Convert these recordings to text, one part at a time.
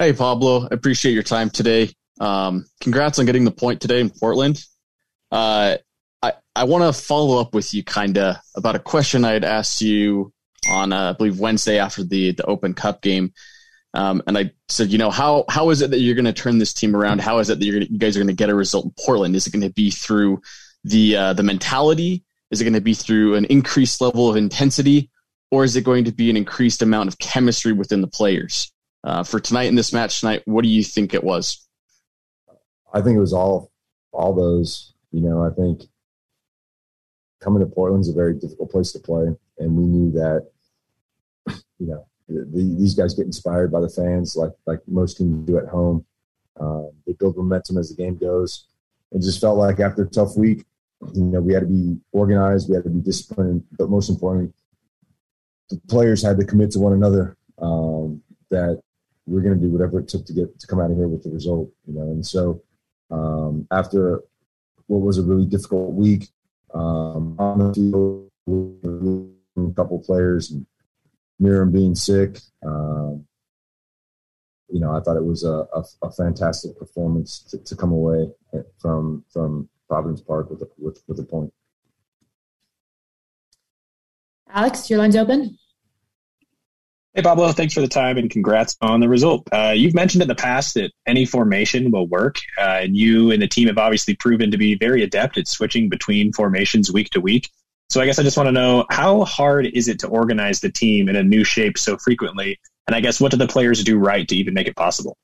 Hey, Pablo. I appreciate your time today. Um, congrats on getting the point today in Portland. Uh, I, I want to follow up with you kind of about a question I had asked you on, uh, I believe, Wednesday after the, the Open Cup game. Um, and I said, you know, how how is it that you're going to turn this team around? How is it that gonna, you guys are going to get a result in Portland? Is it going to be through the uh, the mentality? Is it going to be through an increased level of intensity, or is it going to be an increased amount of chemistry within the players? Uh, for tonight in this match tonight, what do you think it was? I think it was all all those. You know, I think coming to Portland's a very difficult place to play, and we knew that. You know, the, these guys get inspired by the fans, like like most teams do at home. Um, they build momentum as the game goes. It just felt like after a tough week, you know, we had to be organized, we had to be disciplined, but most importantly, the players had to commit to one another um, that we're going to do whatever it took to get to come out of here with the result, you know. And so, um, after what was a really difficult week um, on the field, a couple players, and Miriam being sick, um, you know, I thought it was a, a, a fantastic performance to, to, come away from from Providence Park with a, with with a point. Alex, your line's open. Hey, Pablo, thanks for the time and congrats on the result. Uh, you've mentioned in the past that any formation will work, uh, and you and the team have obviously proven to be very adept at switching between formations week to week. So I guess I just want to know how hard is it to organize the team in a new shape so frequently? And I guess what do the players do right to even make it possible?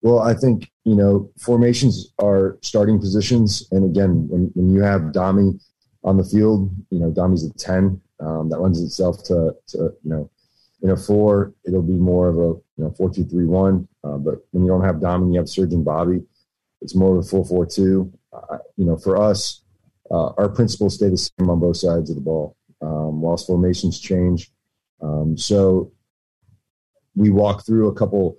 Well, I think, you know, formations are starting positions. And again, when, when you have Dami on the field, you know, Dami's a 10. Um, that lends itself to, to, you know, in a four, it'll be more of a you know four two three one. Uh, but when you don't have Dom and you have Serge and Bobby, it's more of a four four two. Uh, you know, for us, uh, our principles stay the same on both sides of the ball, um, whilst formations change. Um, so we walk through a couple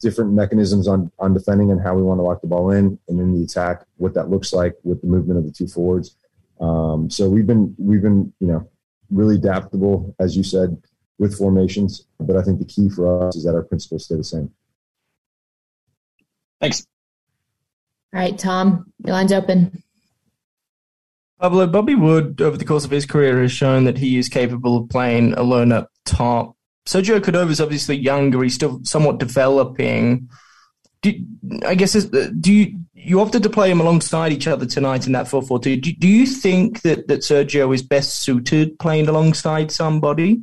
different mechanisms on on defending and how we want to lock the ball in, and then the attack, what that looks like with the movement of the two forwards. Um, so we've been we've been you know really adaptable, as you said with formations. But I think the key for us is that our principles stay the same. Thanks. All right, Tom, your line's open. Pablo, Bobby Wood, over the course of his career, has shown that he is capable of playing alone up top. Sergio Cordova is obviously younger. He's still somewhat developing. Do, I guess, do you, you opted to play him alongside each other tonight in that 4-4-2. Do, do you think that, that Sergio is best suited playing alongside somebody?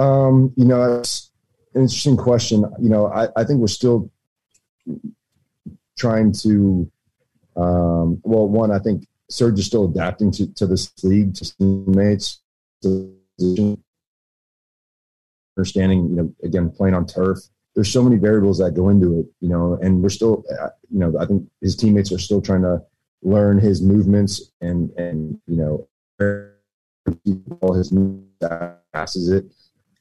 Um, you know, it's an interesting question. You know, I, I think we're still trying to. Um, well, one, I think Serge is still adapting to, to this league, to teammates, understanding. You know, again, playing on turf. There's so many variables that go into it. You know, and we're still. Uh, you know, I think his teammates are still trying to learn his movements and and you know all his passes it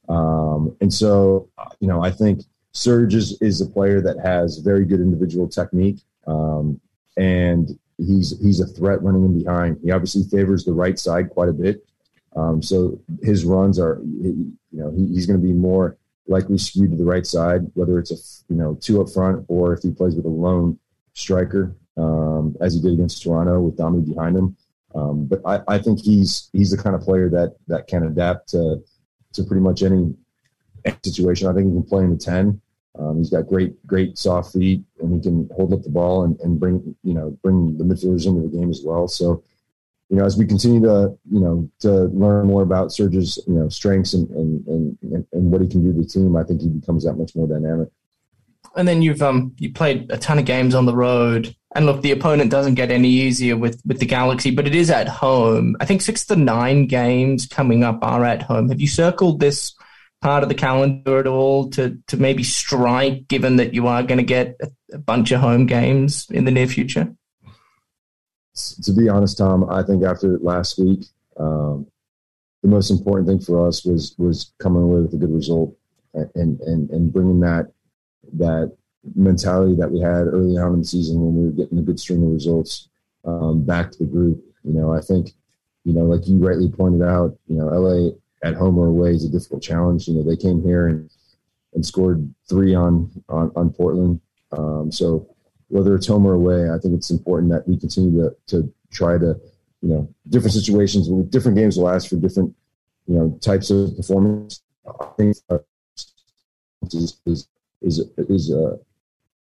um, and so, you know, I think Serge is, is a player that has very good individual technique, um, and he's he's a threat running in behind. He obviously favors the right side quite a bit, um, so his runs are, you know, he, he's going to be more likely skewed to the right side, whether it's a you know two up front or if he plays with a lone striker, um, as he did against Toronto with Dami behind him. Um, but I, I think he's he's the kind of player that that can adapt to to pretty much any situation. I think he can play in the 10. Um, he's got great, great soft feet, and he can hold up the ball and, and bring, you know, bring the midfielders into the game as well. So, you know, as we continue to, you know, to learn more about Serge's, you know, strengths and, and, and, and what he can do to the team, I think he becomes that much more dynamic. And then you've um you played a ton of games on the road. And look, the opponent doesn't get any easier with, with the Galaxy, but it is at home. I think six to nine games coming up are at home. Have you circled this part of the calendar at all to to maybe strike, given that you are going to get a, bunch of home games in the near future? To be honest, Tom, I think after last week, um, the most important thing for us was was coming away with a good result and and and bringing that that mentality that we had early on in the season when we were getting a good string of results um, back to the group. You know, I think, you know, like you rightly pointed out, you know, LA at home or away is a difficult challenge. You know, they came here and and scored three on on, on Portland. Um, so whether it's home or away, I think it's important that we continue to to try to, you know, different situations, different games will ask for different, you know, types of performance. I think is is is, is a,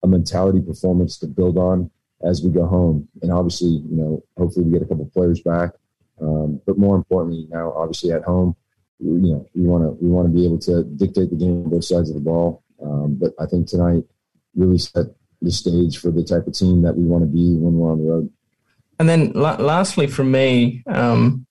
a mentality performance to build on as we go home. And obviously, you know, hopefully we get a couple players back. Um, but more importantly, now obviously at home, you know, we want to we want to be able to dictate the game on both sides of the ball. Um, but I think tonight really set the stage for the type of team that we want to be when we're on the road. And then, lastly, from me, um,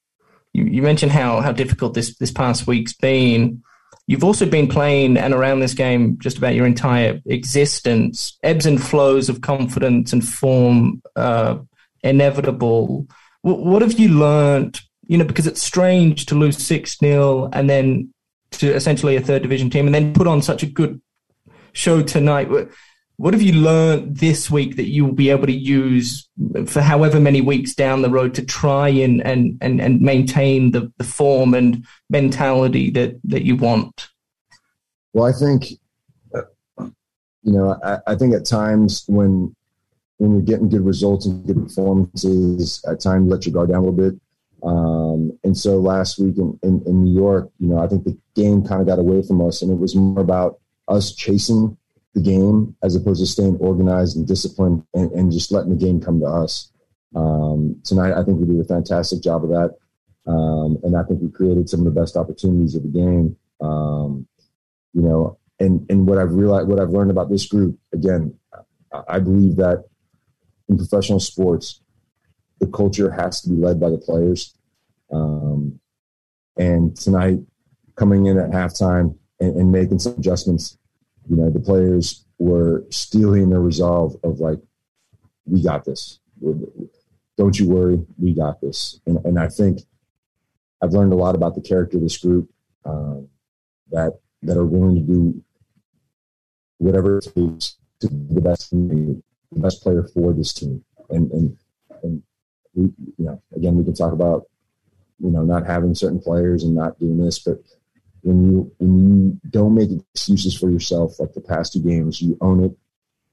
you, you, mentioned how how difficult this this past week's been. You've also been playing and around this game just about your entire existence. Ebbs and flows of confidence and form uh, inevitable. W- what have you learned? You know, because it's strange to lose 6 0 and then to essentially a third division team and then put on such a good show tonight. What have you learned this week that you will be able to use for however many weeks down the road to try and, and, and, and maintain the, the form and mentality that, that you want? Well, I think, you know, I, I think at times when when you're getting good results and good performances, at times let your guard down a little bit. Um, and so last week in, in, in New York, you know, I think the game kind of got away from us, and it was more about us chasing the game as opposed to staying organized and disciplined and, and just letting the game come to us. Um, tonight, I think we did a fantastic job of that. Um, and I think we created some of the best opportunities of the game. Um, you know, and, and what I've realized, what I've learned about this group, again, I believe that in professional sports, the culture has to be led by the players. Um, and tonight, coming in at halftime and, and making some adjustments you know, the players were stealing their resolve of like, we got this. Don't you worry, we got this. And, and I think I've learned a lot about the character of this group um, that that are willing to do whatever it takes to be the best the best player for this team. And and and we, you know, again, we can talk about you know not having certain players and not doing this, but when you when you don't make excuses for yourself like the past two games, you own it,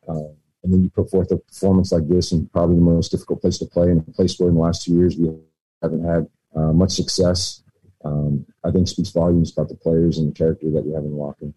uh, and then you put forth a performance like this in probably the most difficult place to play, and a place where in the last two years we haven't had uh, much success. Um, I think speaks volumes about the players and the character that we have in Walken.